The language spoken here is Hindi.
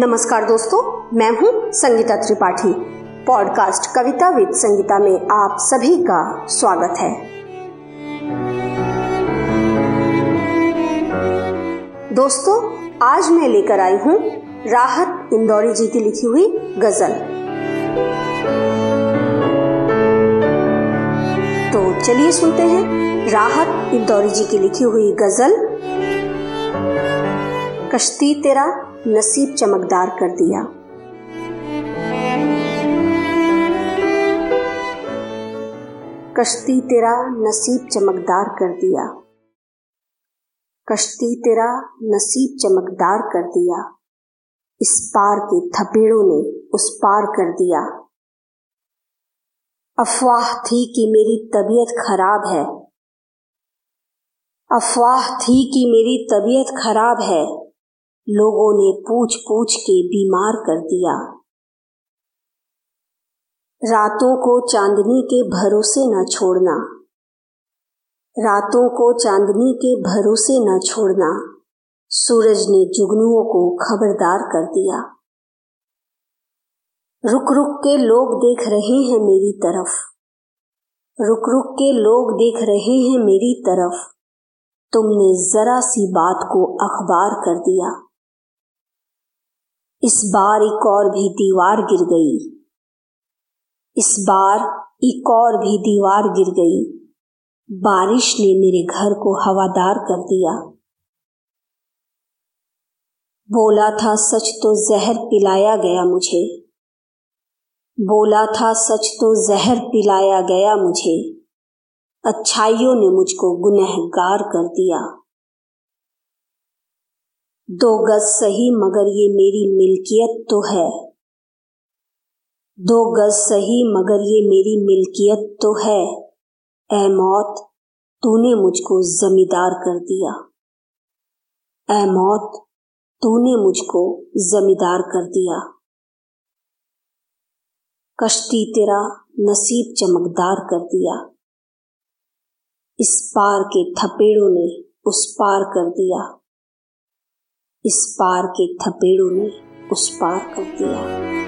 नमस्कार दोस्तों, मैं हूँ Sangeeta Tripathi. Podcast Kavita with Sangeeta में आप सभी का स्वागत है। दोस्तों, आज मैं लेकर आई हूँ राहत इंदौरी जी की लिखी हुई गज़ल। तो चलिए सुनते हैं राहत इंदौरी जी की लिखी हुई गज़ल। कश्ती तेरा नसीब चमकदार कर दिया। कश्ती तेरा नसीब चमकदार कर दिया। कश्ती तेरा नसीब चमकदार कर दिया। इस पार के थपेड़ों ने उस पार कर दिया। अफवाह थी कि मेरी तबीयत खराब है। अफवाह थी कि मेरी तबीयत खराब है। लोगों ने पूछ पूछ के बीमार कर दिया। रातों को चांदनी के भरोसे न छोड़ना। रातों को चांदनी के भरोसे न छोड़ना। सूरज ने जुगनुओं को खबरदार कर दिया। रुक रुक के लोग देख रहे हैं मेरी तरफ़। रुक रुक के लोग देख रहे हैं मेरी तरफ़। तुमने जरा सी बात को अखबार कर दिया। इस बार एक और भी दीवार गिर गई। इस बार एक और भी दीवार गिर गई। बारिश ने मेरे घर को हवादार कर दिया। बोला था, सच तो जहर पिलाया गया मुझे। बोला था, सच तो जहर पिलाया गया मुझे। अच्छाइयों ने मुझको गुनहगार कर दिया। दो गज सही मगर ये मेरी मिल्कियत तो है। दो गज सही मगर ये मेरी मिल्कियत तो है। ए मौत, तूने मुझको जमींदार कर दिया। ए मौत, तूने मुझको जमींदार कर दिया। कश्ती तेरा नसीब चमकदार कर दिया। इस पार के थपेड़ों ने उस पार कर दिया। इस पार के थपेड़ों ने उस पार कर दिया।